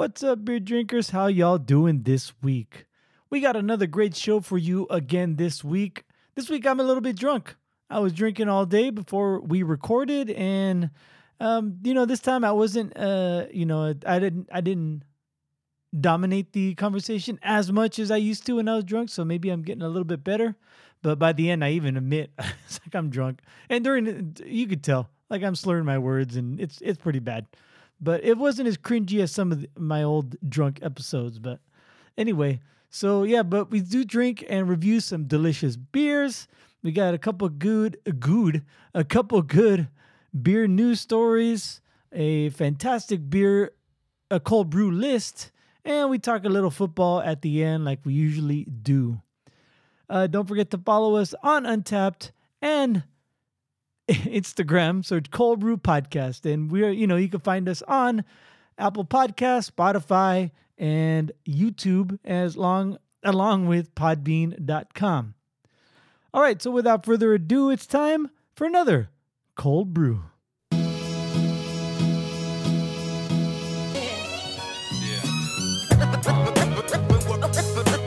What's up, beer drinkers? How y'all doing this week? We got another great show for you again this week. This week I'm a little bit drunk. I was drinking all day before we recorded, and um, you know, this time I wasn't uh, you know, I didn't I didn't dominate the conversation as much as I used to when I was drunk, so maybe I'm getting a little bit better. But by the end, I even admit it's like I'm drunk, and during you could tell like I'm slurring my words, and it's it's pretty bad. But it wasn't as cringy as some of the, my old drunk episodes. But anyway, so yeah, but we do drink and review some delicious beers. We got a couple good, good, a couple good beer news stories, a fantastic beer, a cold brew list, and we talk a little football at the end, like we usually do. Uh, don't forget to follow us on Untappd and Instagram. Search Cold Brew Podcast, and we're you know you can find us on Apple Podcast, Spotify, and YouTube, as long along with Podbean.com. All right, so without further ado, it's time for another cold brew.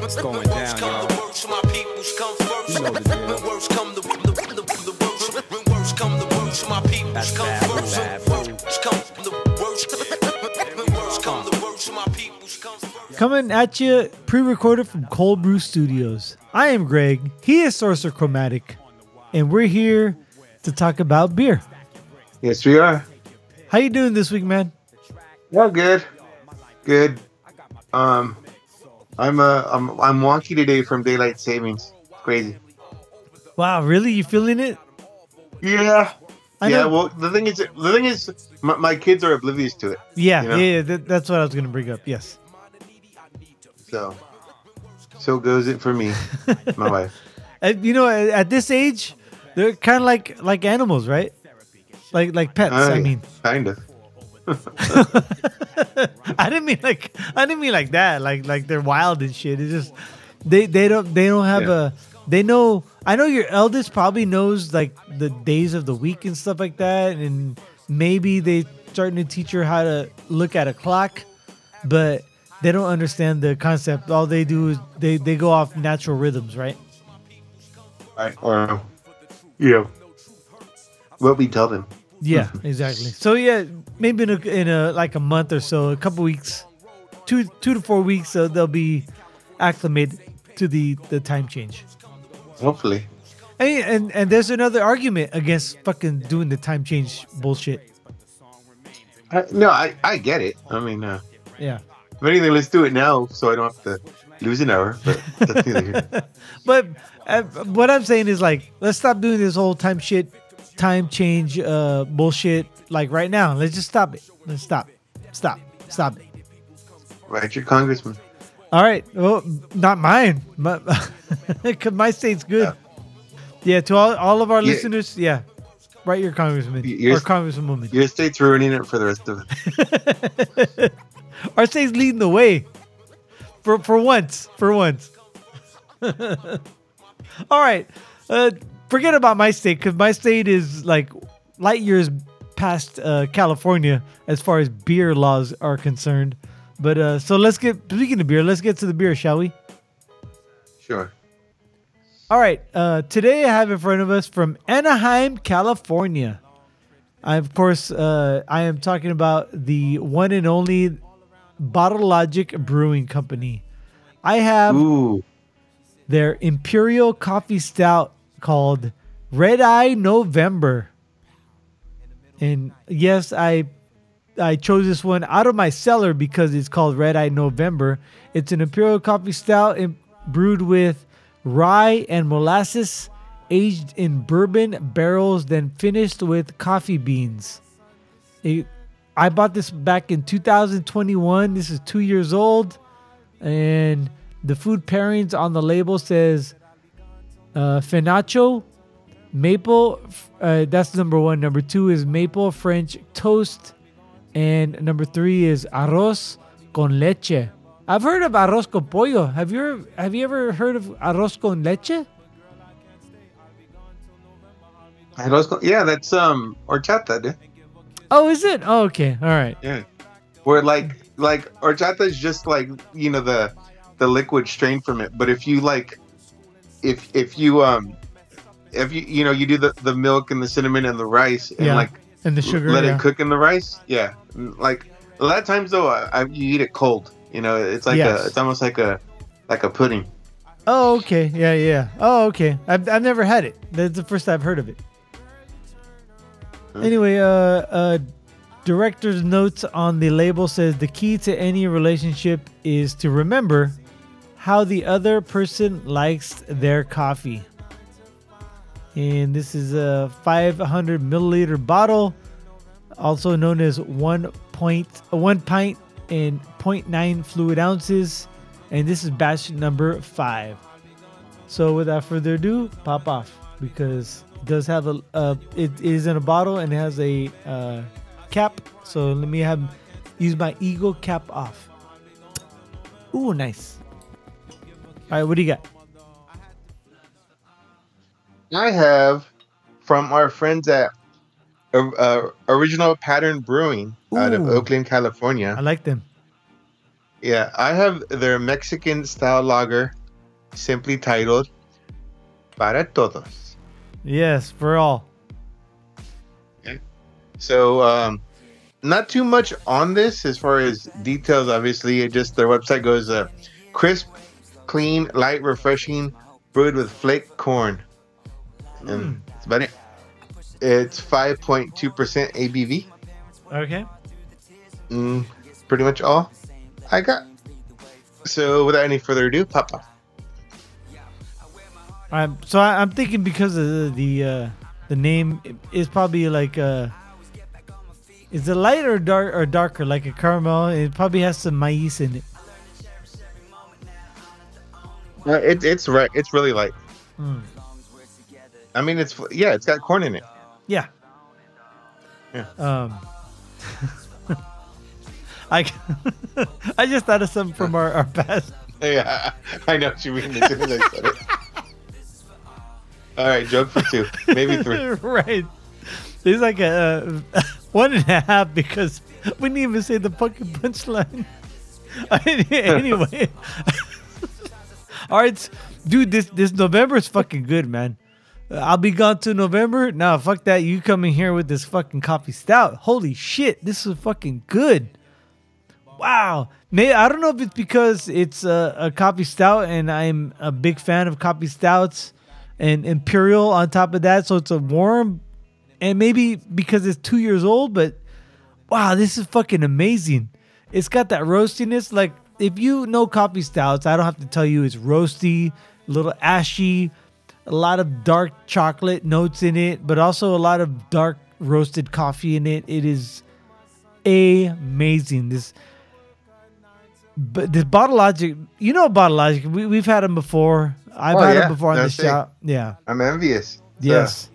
It's going down, y'all. Coming at you, pre-recorded from Cold Brew Studios. I am Greg. He is Sorcerer Chromatic, and we're here to talk about beer. Yes, we are. How you doing this week, man? Well, good, good. Um, I'm uh, I'm I'm wonky today from daylight savings. Crazy. Wow, really? You feeling it? Yeah. I yeah. know- Well, the thing is, the thing is, my, my kids are oblivious to it. Yeah, You know? yeah, yeah that, that's what I was gonna bring up. Yes. So, so goes it for me, my wife. At, you know, at, at this age, they're kind of like like animals, right? Like like pets. I Uh, mean, kind of. I didn't mean like I didn't mean like that. Like like they're wild and shit. It's just they they don't they don't have Yeah. a they know. I know your eldest probably knows like the days of the week and stuff like that, and maybe they starting to teach her how to look at a clock, but they don't understand the concept. All they do is they they go off natural rhythms, right? Right. Or, yeah. What we tell them. Yeah, exactly. So yeah, maybe in a, in a like a month or so, a couple weeks, two two to four weeks, uh, they'll be acclimated to the the time change. Hopefully. And, and and there's another argument against fucking doing the time change bullshit. I, no, I I get it. I mean, uh, Yeah, if anything, let's do it now, so I don't have to lose an hour. But but uh, what I'm saying is like, let's stop doing this whole time shit, time change uh bullshit. Like right now, let's just stop it. Let's stop, stop, stop it. Write your congressman. All right. Well, not mine. My, my state's good. Yeah. yeah, to all, all of our Yeah. listeners, yeah. Write your congressman Y- yours- or congresswoman. Your state's ruining it for the rest of us. Our state's leading the way. For for once. For once. all right. Uh, forget about my state because my state is like light years past uh, California as far as beer laws are concerned. But uh, so let's get speaking of beer, let's get to the beer, shall we? Sure. All right. Uh, today I have in front of us from Anaheim, California. I, of course, uh, I am talking about the one and only Bottle Logic Brewing Company. I have Ooh. their Imperial Coffee Stout called Red Eye November. And yes, I I chose this one out of my cellar because it's called Red Eye November. It's an Imperial Coffee Stout and brewed with rye and molasses, aged in bourbon barrels, then finished with coffee beans. It, I bought this back in 2021. This is two years old, and the food pairings on the label says uh, Fenacho, maple. Uh, that's number one. Number two is maple French toast, and number three is arroz con leche. I've heard of arroz con pollo. Have you ever, have you ever heard of arroz con leche? Arroz con- Yeah, that's um horchata, dude. Oh, is it? Oh, okay. All right. Yeah. Where like like horchata is just like you know the the liquid strain from it. But if you like, if if you um, if you you know you do the the milk and the cinnamon and the rice and Yeah, like And the sugar. let yeah. it cook in the rice, yeah. Like a lot of times though, I, I, you eat it cold. You know, it's like Yes. a it's almost like a like a pudding. Oh, okay. Yeah, yeah. Oh, okay. I've, I've never had it. That's the first I've heard of it. Anyway, uh, uh, director's notes on the label says the key to any relationship is to remember how the other person likes their coffee. And this is a 500 milliliter bottle, also known as one point, one pint and 0.9 fluid ounces. And this is batch number five. So without further ado, pop off because does have a uh, it is in a bottle and it has a uh, cap. So let me have use my eagle cap off. Ooh, nice. All right, what do you got? I have from our friends at uh, uh, Original Pattern Brewing out of Oakland, California. I like them. Yeah, I have their Mexican style lager, simply titled Para Todos. Yes, for all. So, um, not too much on this as far as details. Obviously, it just their website goes uh, crisp, clean, light, refreshing, brewed with flake corn, and that's about it. It's 5.2% ABV. Okay. Mm, pretty much all I got. So, without any further ado, pop off. So I, I'm thinking because of the the, uh, the name is probably like uh is it light or dark or darker like a caramel? It probably has some maize in it. Uh, it, it's right. It's really light. Mm. I mean, it's yeah, it's got corn in it. Yeah. Yeah. Um. I I just thought of something from our, our past. Yeah, I know what you mean. All right, joke for two, maybe three. right. It's like a uh, one and a half because we didn't even say the fucking punchline. anyway. All right, dude. This this November is fucking good, man. I'll be gone to November. Nah, fuck that. You come in here with this fucking coffee stout. Holy shit, this is fucking good. Wow. May I don't know if it's because it's a, a coffee stout and I'm a big fan of coffee stouts and imperial on top of that, so it's a warm and maybe because it's two years old, but wow, this is fucking amazing. It's got that roastiness. Like if you know coffee stouts, I don't have to tell you it's roasty, a little ashy, a lot of dark chocolate notes in it, but also a lot of dark roasted coffee in it. It is amazing. This but this bottle logic, you know bottle logic. We we've had them before. I've Oh, had yeah. them before on No the shop. Yeah. I'm envious. Yes.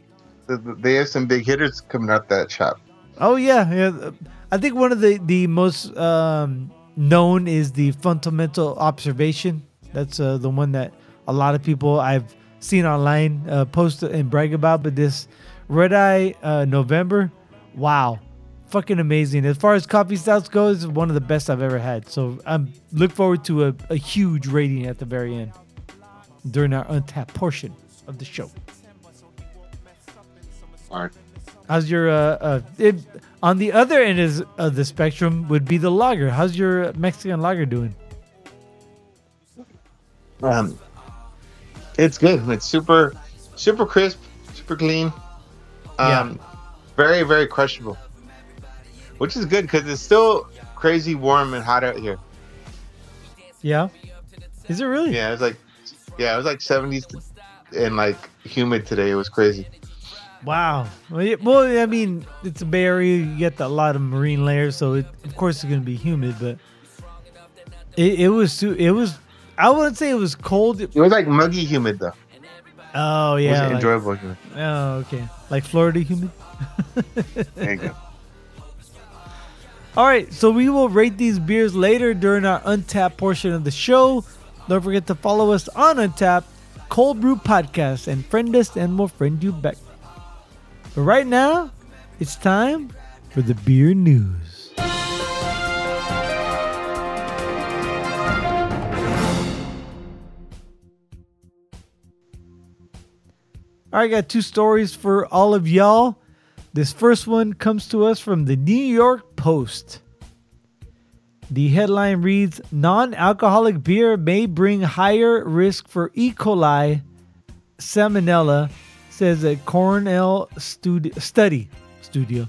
So, they have some big hitters coming out that shop. Oh yeah, yeah. I think one of the the most um, known is the fundamental observation. That's uh, the one that a lot of people I've seen online uh, post and brag about. But this Red Eye uh, November, wow, fucking amazing. As far as coffee stouts goes, it's one of the best I've ever had. So I'm look forward to a, a huge rating at the very end during our Untappd portion of the show. All right. How's your uh, uh it, on the other end is, of the spectrum would be the lager. How's your Mexican lager doing? Um, it's good. It's super, super crisp, super clean. Yeah. Um, very, very crushable. Which is good because it's still crazy warm and hot out here. Yeah. Is it really? Yeah, it's like, yeah, it was like 70s and like humid today. It was crazy. Wow. Well, I mean, it's a Bay Area. You get a lot of marine layers, so it, of course it's gonna be humid. But it, it was su- it was. I wouldn't say it was cold. It was like muggy humid though. Oh It yeah. was like- enjoyable humid. oh okay. Like Florida humid. There you go. All right, so we will rate these beers later during our Untappd portion of the show. Don't forget to follow us on Untappd, Cold Brew Podcast, and friend us, and we'll friend you back. But right now, it's time for the beer news. All right, I got two stories for all of y'all. This first one comes to us from the New York Post. The headline reads Non alcoholic beer may bring higher risk for E. coli salmonella, says a Cornell studi- study. Studio.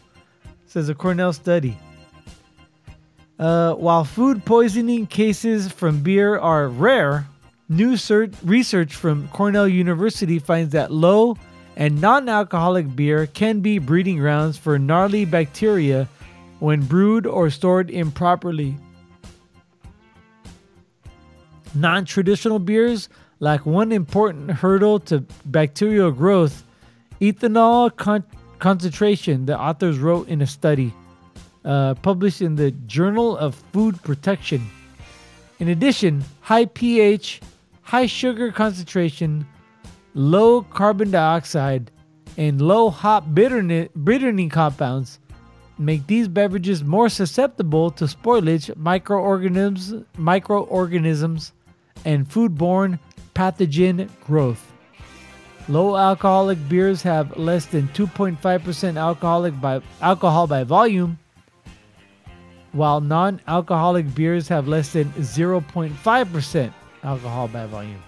Says a Cornell study. Uh, while food poisoning cases from beer are rare, new research from Cornell University finds that low and non alcoholic beer can be breeding grounds for gnarly bacteria when brewed or stored improperly. Non traditional beers lack one important hurdle to bacterial growth ethanol con- concentration, the authors wrote in a study uh, published in the Journal of Food Protection. In addition, high pH, high sugar concentration, low carbon dioxide, and low hop bitterness, bittering compounds make these beverages more susceptible to spoilage, microorganisms, microorganisms, and foodborne pathogen growth. Low alcoholic beers have less than 2.5% alcoholic by alcohol by volume, while non-alcoholic beers have less than 0.5% alcohol by volume.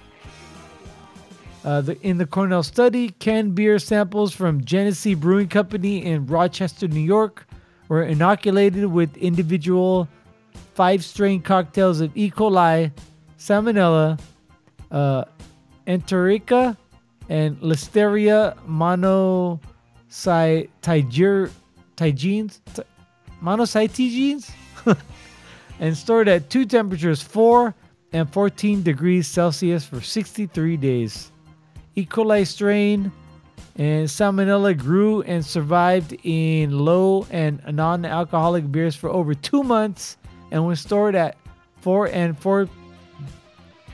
Uh, the, in the Cornell study, canned beer samples from Genesee Brewing Company in Rochester, New York, were inoculated with individual five-strain cocktails of E. coli, Salmonella, uh, Enterica, and Listeria monocytogenes, monocytogenes, and stored at two temperatures, 4 and 14 degrees Celsius for 63 days. E. coli strain and Salmonella grew and survived in low and non-alcoholic beers for over two months and was stored at 4 and 4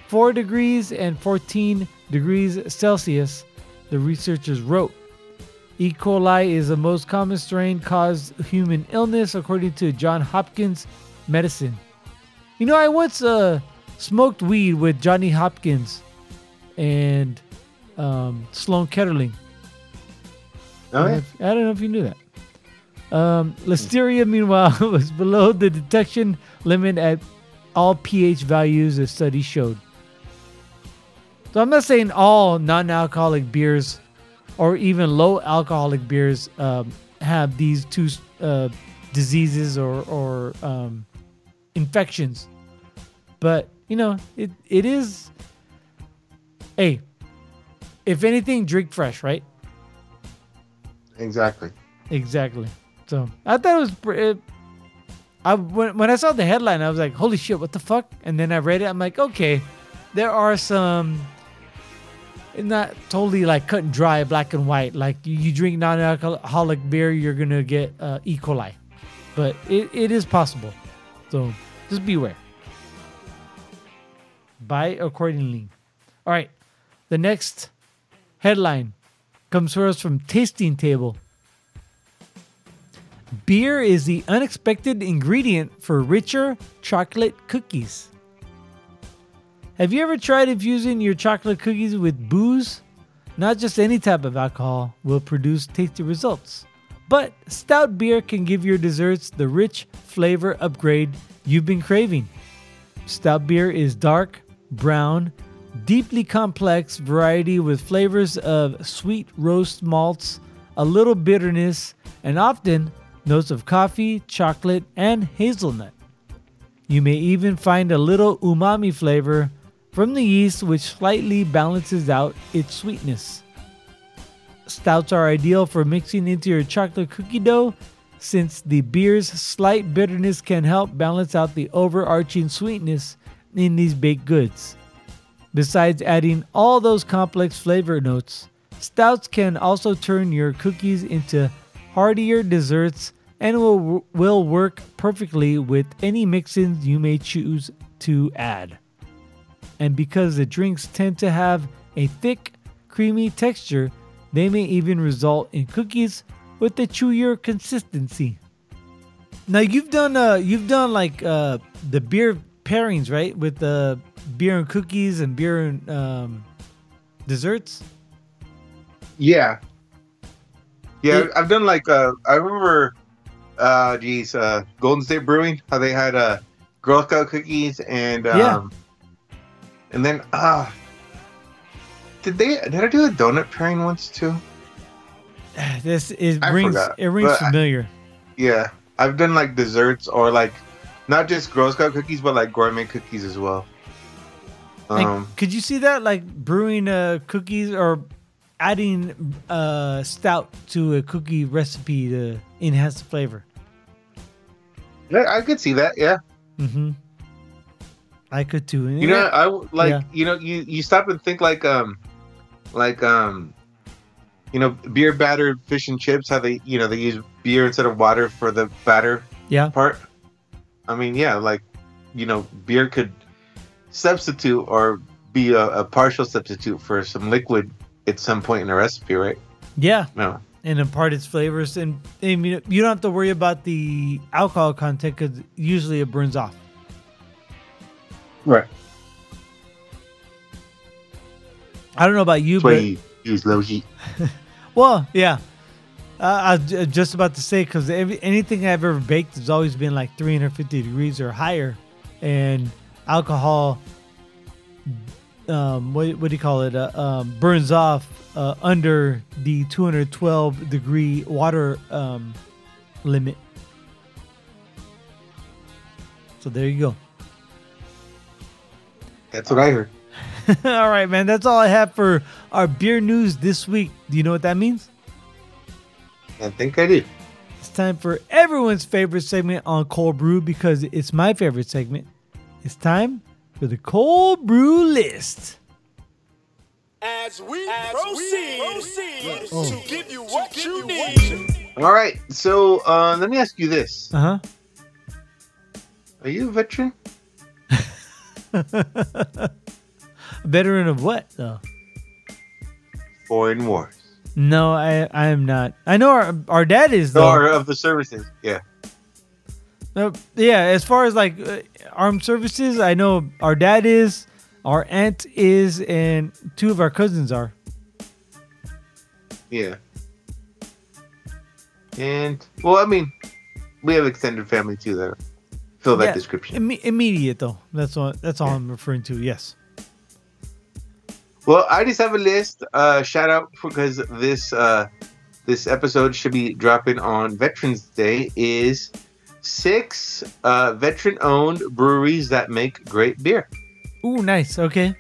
4 degrees and 14 degrees Celsius, the researchers wrote. E. coli is the most common strain caused human illness, according to John Hopkins Medicine. You know, I once uh, smoked weed with Johnny Hopkins and um, Sloan Kettering. Oh, I, yeah. don't know if, I don't know if you knew that. Um, Listeria, meanwhile, was below the detection limit at all pH values the study showed. So I'm not saying all non-alcoholic beers or even low alcoholic beers um, have these two uh, diseases or, or um, infections, but you know it it is. Hey, if anything, drink fresh, right? Exactly. Exactly. So I thought it was. pre- It, I when when I saw the headline, I was like, "Holy shit, what the fuck?" And then I read it. I'm like, "Okay, there are some." Not totally like cut and dry, black and white. Like you, you drink non-alcoholic beer, you're gonna get uh, E. coli, but it, it is possible. So just beware. Buy accordingly. All right, the next headline comes us from Tasting Table. Beer is the unexpected ingredient for richer chocolate cookies. Have you ever tried infusing your chocolate cookies with booze? Not just any type of alcohol will produce tasty results, but stout beer can give your desserts the rich flavor upgrade you've been craving. Stout beer is dark, brown, deeply complex variety with flavors of sweet roast malts, a little bitterness, and often notes of coffee, chocolate, and hazelnut. You may even find a little umami flavor from the yeast, which slightly balances out its sweetness. Stouts are ideal for mixing into your chocolate cookie dough since the beer's slight bitterness can help balance out the overarching sweetness in these baked goods. Besides adding all those complex flavor notes, stouts can also turn your cookies into heartier desserts and will, will work perfectly with any mix-ins you may choose to add. And because the drinks tend to have a thick, creamy texture, they may even result in cookies with a chewier consistency. Now you've done uh you've done like uh the beer pairings, right? With the beer and cookies and beer and um desserts. Yeah. Yeah, It- I've done like uh I remember uh geez, uh Golden State Brewing, how they had uh Girl Scout cookies and um Yeah. and then uh did they did I do a donut pairing once too? This is I rings. forgot, It rings but I- familiar. Yeah. I've done like desserts or like not just Girl Scout cookies but like gourmet cookies as well. Um could you see that, like brewing uh, cookies or adding uh, stout to a cookie recipe to enhance the flavor? yeah, I could see that, yeah. Mm-hmm. I could too. You know, I like Yeah. you know you you stop and think like um like um you know beer battered fish and chips how they you know they use beer instead of water for the batter yeah, part. I mean, yeah, like you know beer could substitute or be a, a partial substitute for some liquid at some point in a recipe, right? yeah, No. and impart its flavors, and, and you, know, you don't have to worry about the alcohol content because usually it burns off. Right. I don't know about you, That's why but you use low heat. Well, yeah. Uh, I was just about to say because anything I've ever baked has always been like 350 degrees or higher, and alcohol, um, what, what do you call it? Uh, um, burns off uh, under the 212 degree water um, limit. So there you go. That's what I heard. all right, man. That's all I have for our beer news this week. Do you know what that means? I think I do It's time for everyone's favorite segment on Cold Brew because it's my favorite segment. It's time for the Cöld Brüe List. As we proceed, Oh. to give you what you need. All right, so uh, let me ask you this: Uh huh. Are you a veteran? A veteran of what, though? Foreign wars. No, I I am not. I know our our dad is though. Or of the services. Yeah. Uh, yeah, as far as like uh, armed services, I know our dad is, our aunt is, and two of our cousins are. Yeah. And well, I mean, we have extended family too that fill that Yeah, description. Imme- immediate though. That's all. That's all I'm referring to. Yes. Well, I just have a list. Uh, shout out because this uh, this episode should be dropping on Veterans Day. Is six uh, veteran-owned breweries that make great beer. Ooh, nice. Okay,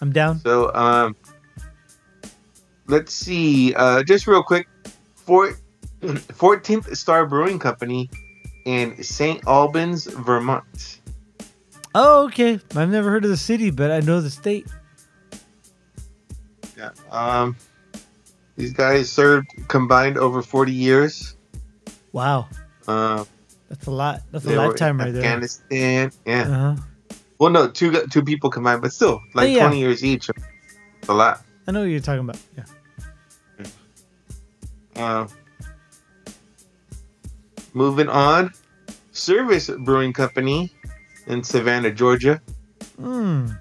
I'm down. So, um, let's see. Uh, just real quick, for 14th Star Brewing Company in St. Albans, Vermont. Oh, okay. I've never heard of the city, but I know the state. Yeah. Um, these guys served combined over 40 years. Wow, Uh, that's a lot. That's a they in lifetime right there. Afghanistan. Yeah. Uh huh. Well, no, two two people combined, but still, like yeah. 20 years each. It's a lot. I know what you're talking about. Yeah. Uh, moving on, Service Brewing Company in Savannah, Georgia. Hmm.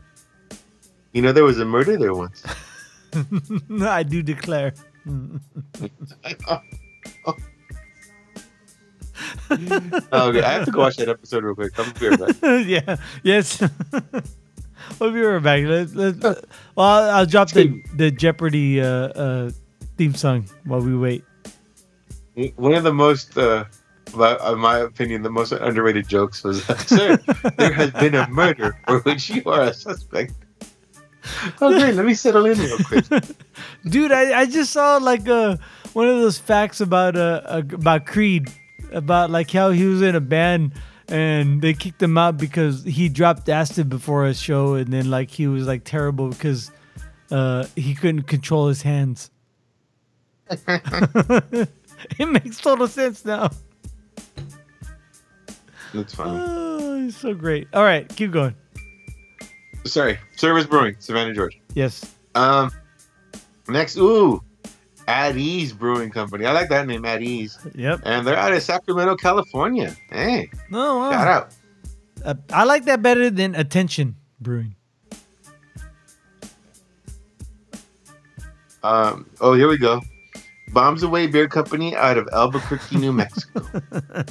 You know there was a murder there once. I do declare. okay, I have to go watch that episode real quick. I'm be right back. yeah. Yes. we'll be right back. Let's, let's, well, I'll, I'll drop the the Jeopardy uh, uh, theme song while we wait. One of the most, uh, in my opinion, the most underrated jokes was, "Sir, there has been a murder for which you are a suspect." Oh, great! Let me settle in real quick. Dude, I, I just saw like uh, one of those facts about uh, uh about Creed about like how he was in a band and they kicked him out because he dropped acid before a show and then like he was like terrible because uh he couldn't control his hands. it makes total sense now. That's funny. Oh, he's so great. All right, keep going. Sorry, Service Brewing, Savannah, Georgia. Yes. Um, next, ooh, At Ease Brewing Company. I like that name, At Ease. Yep. And they're out of Sacramento, California. Hey, No, wow. shout out. Uh, I like that better than Attention Brewing. Um, oh, here we go. Bombs Away Beer Company out of Albuquerque, New Mexico.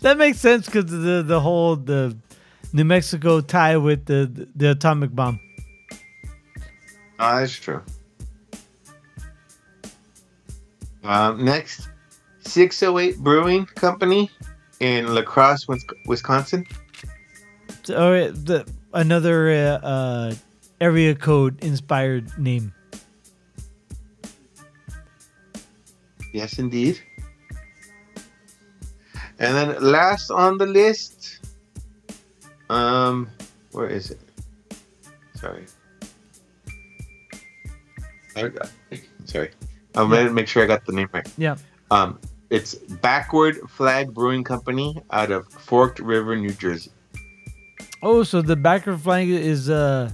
That makes sense because the the whole the New Mexico tie with the the atomic bomb. Ah, that's true. Um, next, 608 Brewing Company in La Crosse, Wisconsin. All right, the another uh, uh, area code inspired name. Yes, indeed. And then last on the list, um, where is it? Sorry. Sorry. I'm gonna make sure I got the name right. Yeah. Um, it's Backward Flag Brewing Company out of Forked River, New Jersey. Oh, so the backward flag is uh.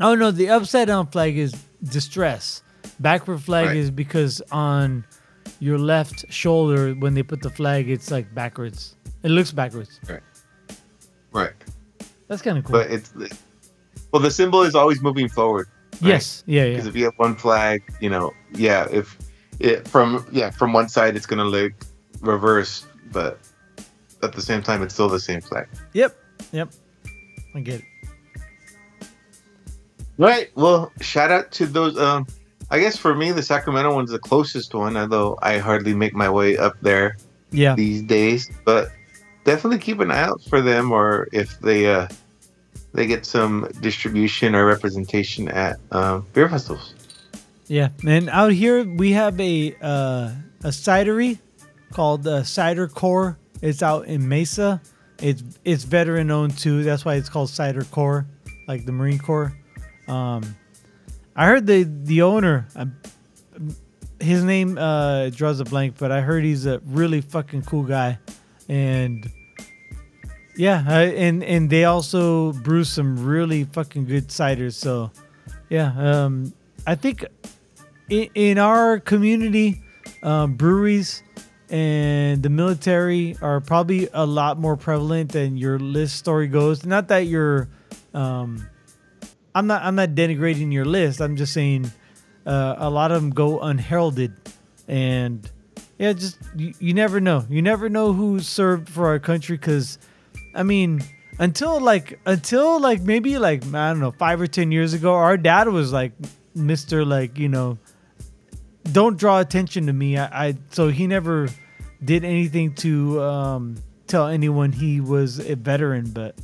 Oh no, the upside down flag is distress. Backward flag Right. is because on your left shoulder when they put the flag, it's like backwards. It looks backwards. Right. Right. That's kind of cool. But it's well, the symbol is always moving forward. Right? yes. Yeah. Yeah. Because if you have one flag, you know, yeah, if it from yeah from one side it's gonna look reverse, but at the same time it's still the same flag. Yep. Yep. I get it. Right. Well, shout out to those. Um, I guess for me the Sacramento one's the closest one, although I hardly make my way up there Yeah. these days. But definitely keep an eye out for them, or if they uh they get some distribution or representation at um, beer festivals. Yeah, and out here we have a uh, a cidery called uh, Cider Corps. It's out in Mesa. It's it's veteran owned too. That's why it's called Cider Corps, like the Marine Corps. Um, I heard the the owner, uh, his name uh, draws a blank, but I heard he's a really fucking cool guy, and yeah, uh, and and they also brew some really fucking good ciders. So yeah, um, I think in, in our community, um, breweries and the military are probably a lot more prevalent than your list story goes. Not that you're, um, I'm not, I'm not denigrating your list. I'm just saying, uh, a lot of them go unheralded, and yeah, just you, you never know. You never know who served for our country because, I mean. Until like until like maybe like I don't know five or ten years ago, our dad was like Mister like you know don't draw attention to me. I, I so he never did anything to um, tell anyone he was a veteran. But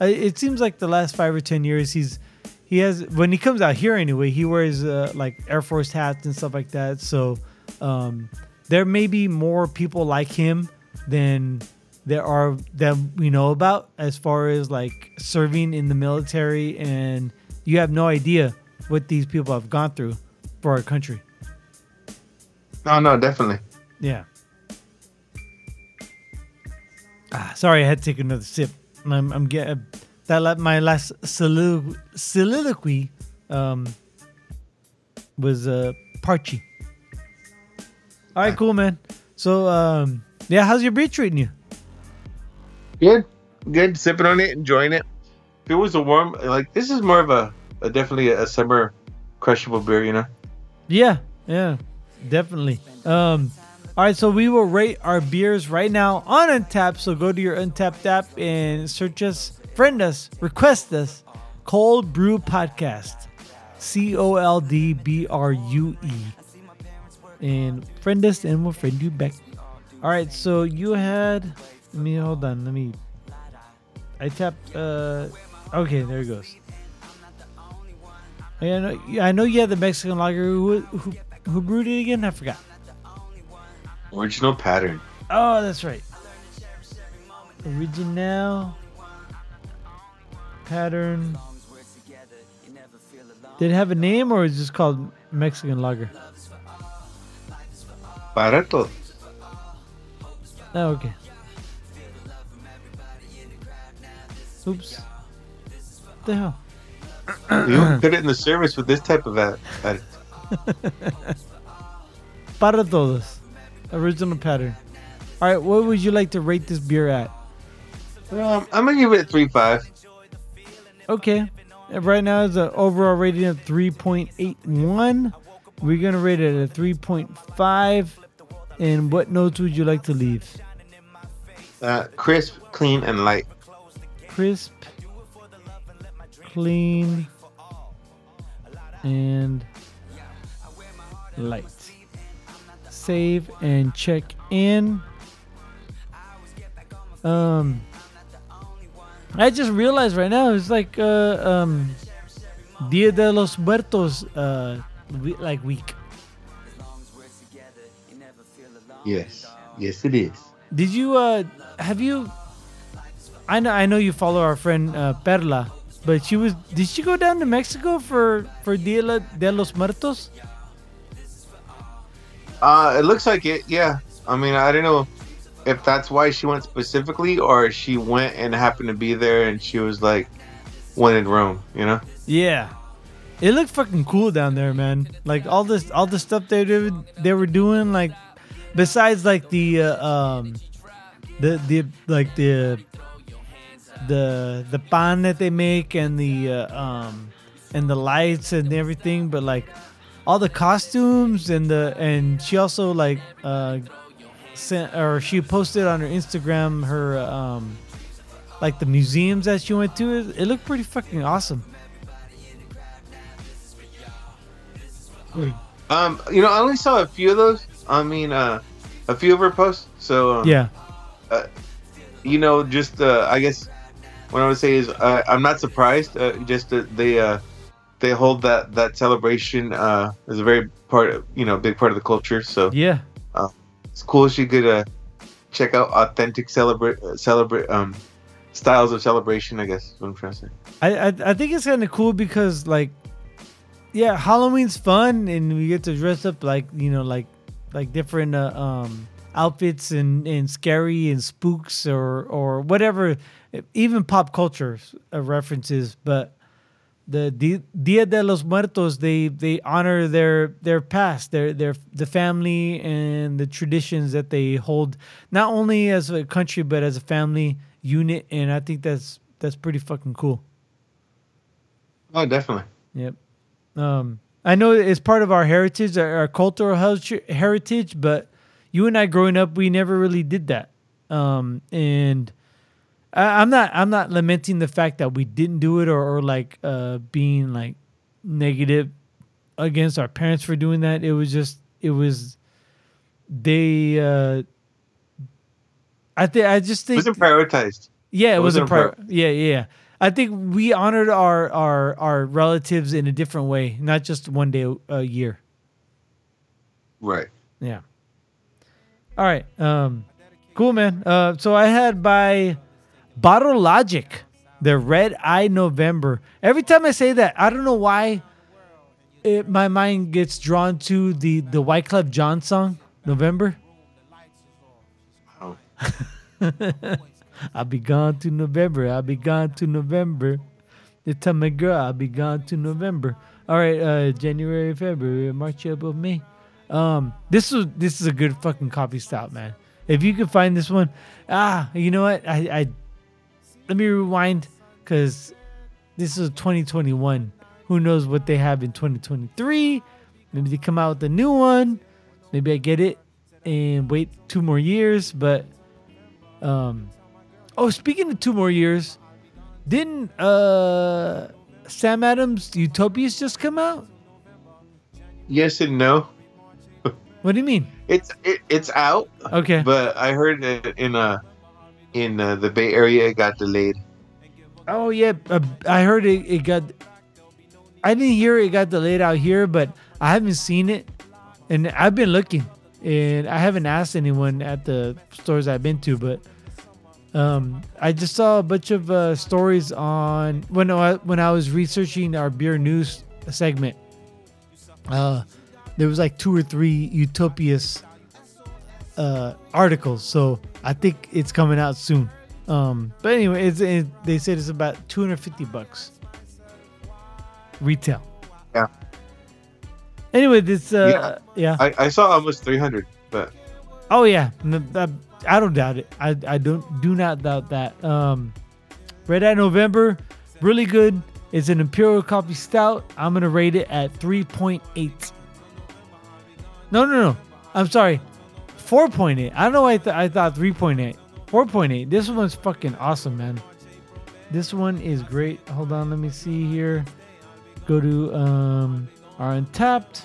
it seems like the last five or ten years, he's he has when he comes out here anyway, he wears uh, like Air Force hats and stuff like that. So um, there may be more people like him than there are that we know about as far as like serving in the military and you have no idea what these people have gone through for our country. No, no, definitely. Yeah. Ah, sorry, I had to take another sip. I'm, I'm getting that. la- My last solilo- soliloquy um, was uh, parchy. All right, cool, man. So, um, yeah, how's your beer treating you? Good, good. Sipping on it, enjoying it. If it was a warm, like this is more of a, a definitely a summer crushable beer, you know. Yeah, yeah, definitely. Um, all right, so we will rate our beers right now on Untappd. So go to your Untappd app and search us, friend us, request us, Cöld Brüe Podcast, C O L D B R U E, and friend us, and we'll friend you back. All right, so you had. Let me hold on. Let me. I tapped. Uh, okay, there it goes. I know, I know you had the Mexican lager. Who, who, who brewed it again? I forgot. Original pattern. Oh, that's right. Original pattern. Did it have a name or is it just called Mexican lager? Barato. Oh, okay. Oops. What the hell? You put it in the service with this type of ad. ad- Para todos. Original pattern. All right, what would you like to rate this beer at? Um, I'm gonna give it a three five. Okay. Right now it's an overall rating of 3.81. We're gonna rate it at a 3.5. And what notes would you like to leave? Uh, crisp, clean, and light. Crisp, clean, and light. Save and check in. Um, I just realized right now it's like uh um, Dia de los Muertos uh we- like week. Yes. Yes, it is. Did you uh have you? I know I know you follow our friend uh, Perla, but she was did she go down to Mexico for for Dia de los Muertos? Uh, it looks like it. Yeah. I mean, I don't know if that's why she went specifically, or she went and happened to be there, and she was like, "When in Rome," you know. Yeah, it looked fucking cool down there, man. Like all this all the stuff they did, they were doing, like besides like the uh, um the the like the the the pan that they make and the uh, um and the lights and everything, but like all the costumes and the and she also like uh sent or she posted on her Instagram her um like the museums that she went to. It, it looked pretty fucking awesome. Um, you know, I only saw a few of those. I mean, uh, a few of her posts. So um, Yeah. you know, just uh, I guess what I would say is uh, I'm not surprised. Uh, just that they uh, they hold that that celebration uh, as a very part, of, you know, big part of the culture. So Yeah. it's cool she could uh, check out authentic celebrate uh, celebrate um styles of celebration. I guess is what I'm trying to say. I I, I think it's kind of cool because like, yeah, Halloween's fun and we get to dress up like you know like like different uh, um outfits and and scary and spooks or or whatever, even pop culture uh, references. But the Dia de los Muertos, they they honor their their past, their their the family and the traditions that they hold, not only as a country but as a family unit. And I think that's that's pretty fucking cool. Oh, definitely. Yep. Um, I know it's part of our heritage, our, our cultural heritage, but you and I growing up, we never really did that. Um, and I, I'm not, I'm not lamenting the fact that we didn't do it or, or like uh, being like negative against our parents for doing that. It was just, it was, they, uh, I think, I just It think, wasn't prioritized. yeah, it, It was wasn't prior. Yeah, yeah. I think we honored our our our relatives in a different way, not just one day a, a year. Right. Yeah. All right. Um, cool, man. Uh, so I had by Bottle Logic, the Red Eye November. Every time I say that, I don't know why. It, my mind gets drawn to the the Wyclef Jean song, November. Oh. I'll be gone to November. I'll be gone to November. You tell my girl I'll be gone to November. All right, uh, January, February, March, April, May. Um, this is this is a good fucking coffee stop, man. If you could find this one, ah, you know what? I, I let me rewind because this is 2021. Who knows what they have in 2023? Maybe they come out with a new one. Maybe I get it and wait two more years. But um, oh, speaking of two more years, didn't uh Sam Adams Utopias just come out? Yes and no. What do you mean? It's it, it's out, Okay. but I heard it in uh in uh, the Bay Area it got delayed. Oh yeah, uh, I heard it, it got. I didn't hear it got delayed out here, but I haven't seen it, and I've been looking, and I haven't asked anyone at the stores I've been to, but um, I just saw a bunch of uh, stories on when I when I was researching our beer news segment. Uh, there was like two or three Utopias uh, articles, so I think it's coming out soon. Um, but anyway, it's, it, they said it's about 250 bucks retail. Yeah. Anyway, this uh, yeah. I, I saw almost 300, but Oh yeah, N- I don't doubt it. I, I don't do not doubt that. Um, Red Eye November, really good. It's an Imperial Coffee Stout. I'm to rate it at 3.8. No, no, no. I'm sorry. 4.8. I don't know why I, th- I thought 3.8. 4.8. This one's fucking awesome, man. This one is great. Hold on, let me see here. Go to um our Untappd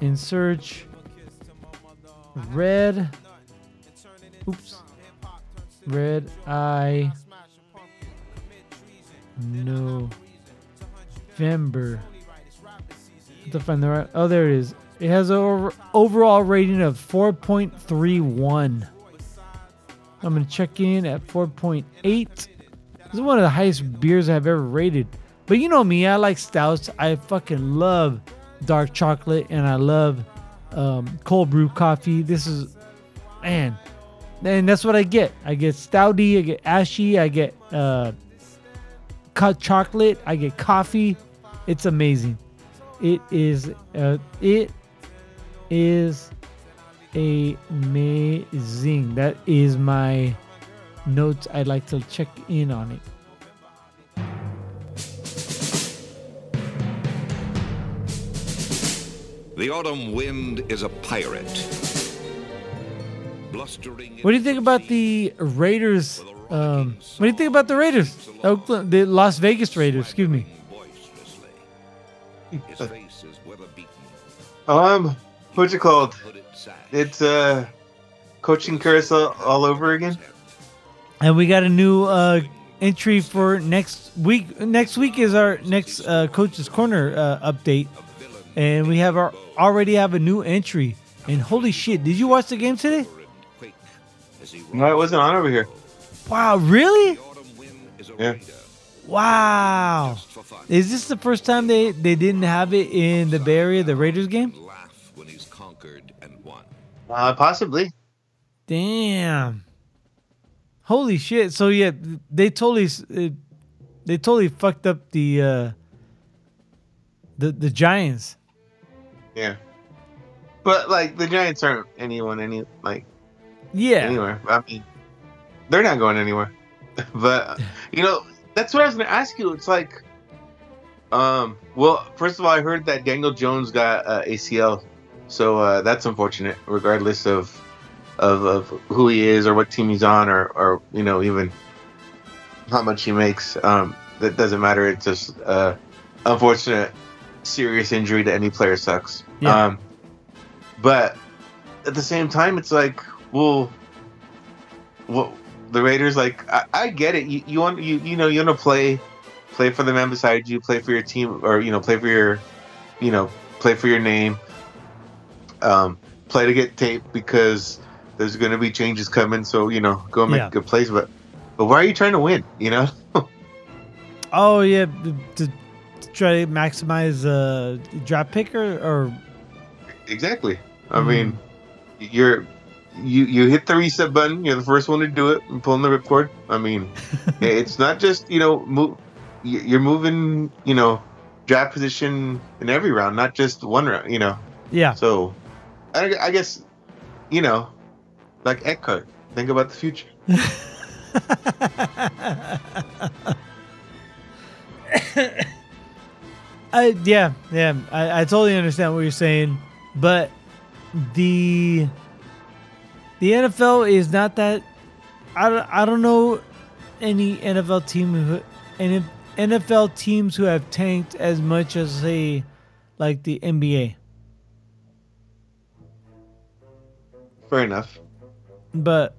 and search red. Oops. Red eye. No. November. To find the right. Oh, there it is. It has an over, overall rating of 4.31. I'm gonna check in at 4.8. This is one of the highest beers I've ever rated. But you know me, I like stouts. I fucking love dark chocolate and I love um, cold brew coffee. This is, man, and that's what I get. I get stouty, I get ashy, I get uh, cut chocolate, I get coffee. It's amazing. It is, uh, it is amazing. That is my notes. I'd like to check in on it. The autumn wind is a pirate. Blustering What do you think about the Raiders? Um, what do you think about the Raiders? Oakland, the Las Vegas Raiders. Excuse me. boisterously. His face is weather beaten, Um, what's it called? It's uh, coaching carousel all over again. And we got a new uh, entry for next week. Next week is our next uh, coach's corner uh, update, and we have our already have a new entry. And holy shit, did you watch the game today? Quake as he No, it wasn't on over here. Wow, really? The autumn wind is a Yeah. Wow. just for fun. Is this the first time they, they didn't have it in the Bay Area, the Raiders game? Uh, possibly. Damn. Holy shit. So yeah, they totally uh, they totally fucked up the uh the the Giants. Yeah. But like the Giants aren't anyone any like Yeah. anywhere. I mean, they're not going anywhere. but you know, that's what I was to ask you. It's like, um, well, first of all, I heard that Daniel Jones got uh, ACL, so uh, that's unfortunate. Regardless of, of of who he is or what team he's on or or you know even how much he makes, um, that doesn't matter. It's just uh, unfortunate, serious injury to any player sucks. Yeah. Um, but at the same time, it's like, well, well, the Raiders, like, I, I get it. You, you want you you know you want to play, play for the man beside you, play for your team, or you know play for your, you know, play for your name. Um, play to get tape because there's going to be changes coming. So you know, go make Yeah. good plays. But but why are you trying to win? You know. Oh yeah, to, to try to maximize uh draft pick or, or Exactly. I Mm. mean, you're you you hit the reset button. You're the first one to do it and pulling the ripcord. I mean, it's not just you know move. You're moving you know draft position in every round, not just one round. You know, yeah. so I, I guess you know, like Eckhart, think about the future. I, yeah, yeah, I, I totally understand what you're saying, but the the NFL is not that. I don't, I don't know any NFL team who any NFL teams who have tanked as much as say like the NBA. Fair enough. But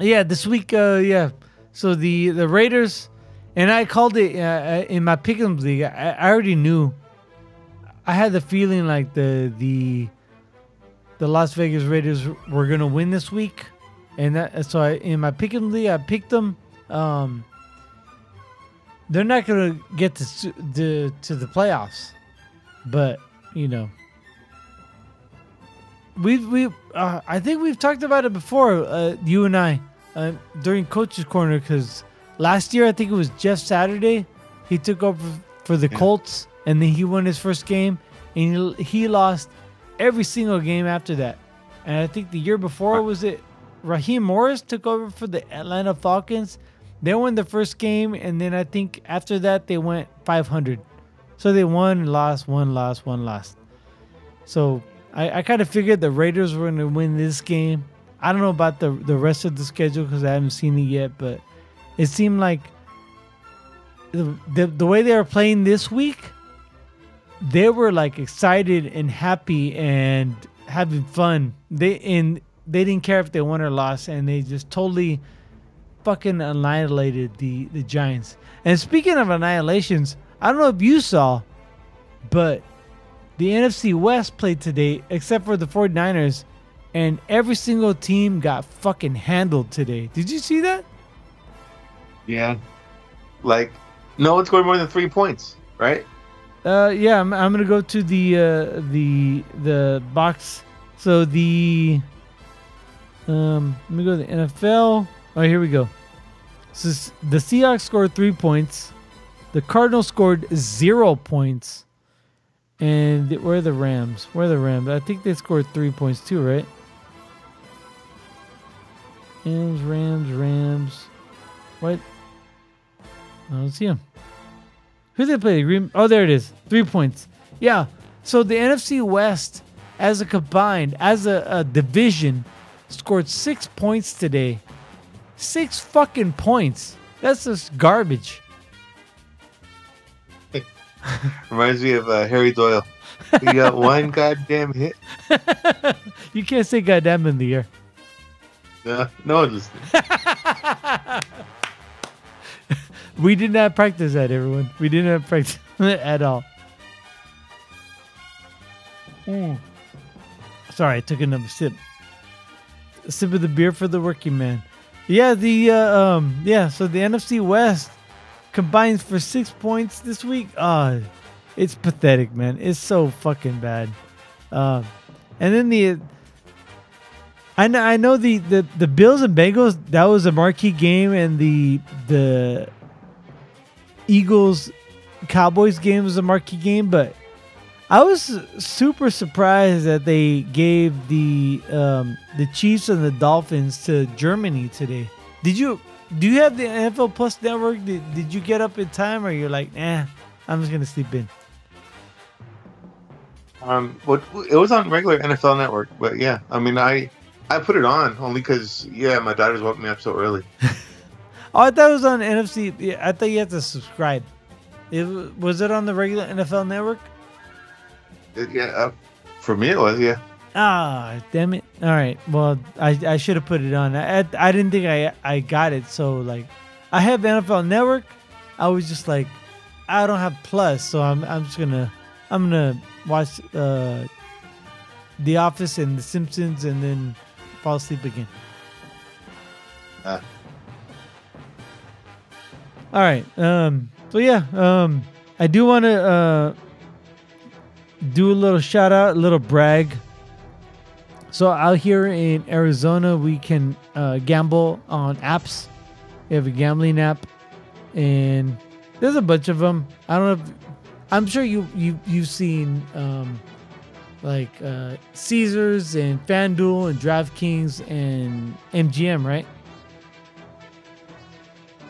yeah, this week, uh, yeah. So the the Raiders, and I called it uh, in my pick'em league. I, I already knew. I had the feeling like the the the Las Vegas Raiders were gonna win this week, and that so I in my pick'em league I picked them. Um, they're not gonna get to the to the playoffs, but you know we've we uh, I think we've talked about it before, uh, you and I, uh, during Coach's Corner because last year I think it was Jeff Saturday. He took over for the Yeah. Colts and then he won his first game and he, he lost every single game after that. And I think the year before was it Raheem Morris took over for the Atlanta Falcons They won the first game, and then I think after that they went 500. So they won, lost, won, lost, one lost. So I, I kind of figured the Raiders were going to win this game. I don't know about the the rest of the schedule because I haven't seen it yet, but it seemed like the, the the way they were playing this week, they were like excited and happy and having fun. They and they didn't care if they won or lost, and they just totally fucking annihilated the the Giants. And speaking of annihilations, I don't know if you saw, but the NFC West played today, except for the 49ers, and every single team got fucking handled today. Did you see that? Yeah. Like, no one scored more than three points, right? Uh, yeah, I'm, I'm gonna go to the uh, the the box. So the um, let me go to the NFL. Oh, here we go. So the Seahawks scored three points. The Cardinals scored zero points. And where are the Rams? Where are the Rams? I think they scored three points too, right? Rams, Rams, Rams. What? I don't see them. Who did they play? Oh, there it is. Three points. Yeah. So the NFC West, as a combined, as a, a division, scored six points today. Six fucking points. That's just garbage. Reminds me of uh, Harry Doyle. He got one goddamn hit. You can't say goddamn in the air. No, no one listening. We did not practice that, everyone. We did not practice it at all. Mm. Sorry, I took another sip. A sip of the beer for the working man. Yeah, the uh, um, yeah. So the NFC West combines for six points this week. Ah, it's pathetic, man. It's so fucking bad. Um, and then the I know, I know the, the, the Bills and Bengals that was a marquee game, and the the Eagles Cowboys game was a marquee game, but I was super surprised that they gave the um, the Chiefs and the Dolphins to Germany today. Did you do you have the NFL Plus network? Did, did you get up in time, or you're like, nah, I'm just gonna sleep in? Um, what it was on regular NFL Network, but yeah, I mean, I I put it on only because yeah, my daughters woke me up so early. Oh, I thought it was on NFC. Yeah, I thought you had to subscribe. It, was it on the regular NFL network? It- yeah, uh, for me it was yeah. Ah, damn it! All right, well, I, I should have put it on. I, I didn't think I I got it. So like, I have NFL Network. I was just like, I don't have Plus, so I'm I'm just gonna I'm gonna watch uh, The Office and The Simpsons, and then fall asleep again. Ah. All right. Um. So yeah. Um. I do want to uh do a little shout out, a little brag. So out here in Arizona, we can uh, gamble on apps. We have a gambling app, and there's a bunch of them. I don't know. If, I'm sure you you you've seen um, like uh, Caesars and FanDuel and DraftKings and MGM, right?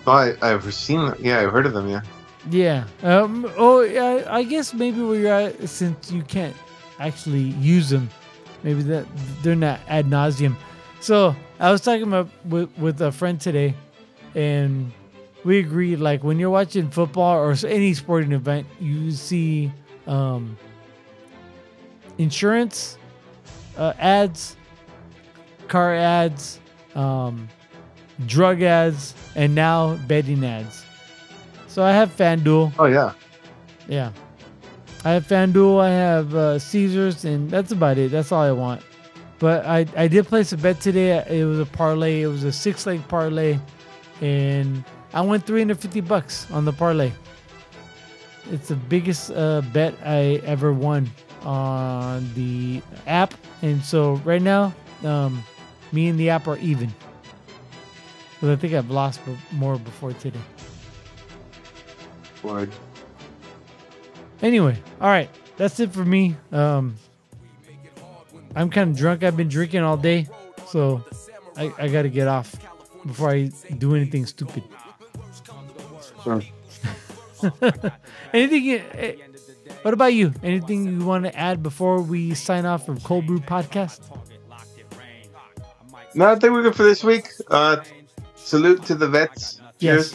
Oh, I I've seen yeah, I've heard of them yeah. Yeah. Um. Oh, yeah. I guess maybe where you're at, since you can't actually use them, maybe that they're not ad nauseum. So I was talking about with with a friend today, and we agreed like when you're watching football or any sporting event, you see um insurance uh, ads, car ads, um, drug ads, and now betting ads. So I have FanDuel. Oh yeah. Yeah. I have FanDuel, I have uh, Caesars, and that's about it. That's all I want. But I, I did place a bet today. It was a parlay. It was a six leg parlay. And I won 350 bucks on the parlay. It's the biggest uh, bet I ever won on the app. And so right now, um, me and the app are even. Because I think I've lost more before today. Word. Anyway, all right, that's it for me. Um, I'm kind of drunk. I've been drinking all day, so I, I got to get off before I do anything stupid. Anything? you- eh, What about you? Anything you want to add before we sign off from Cöld Brüe Podcast? No, I think we're good for this week. Uh, salute to the vets. Cheers.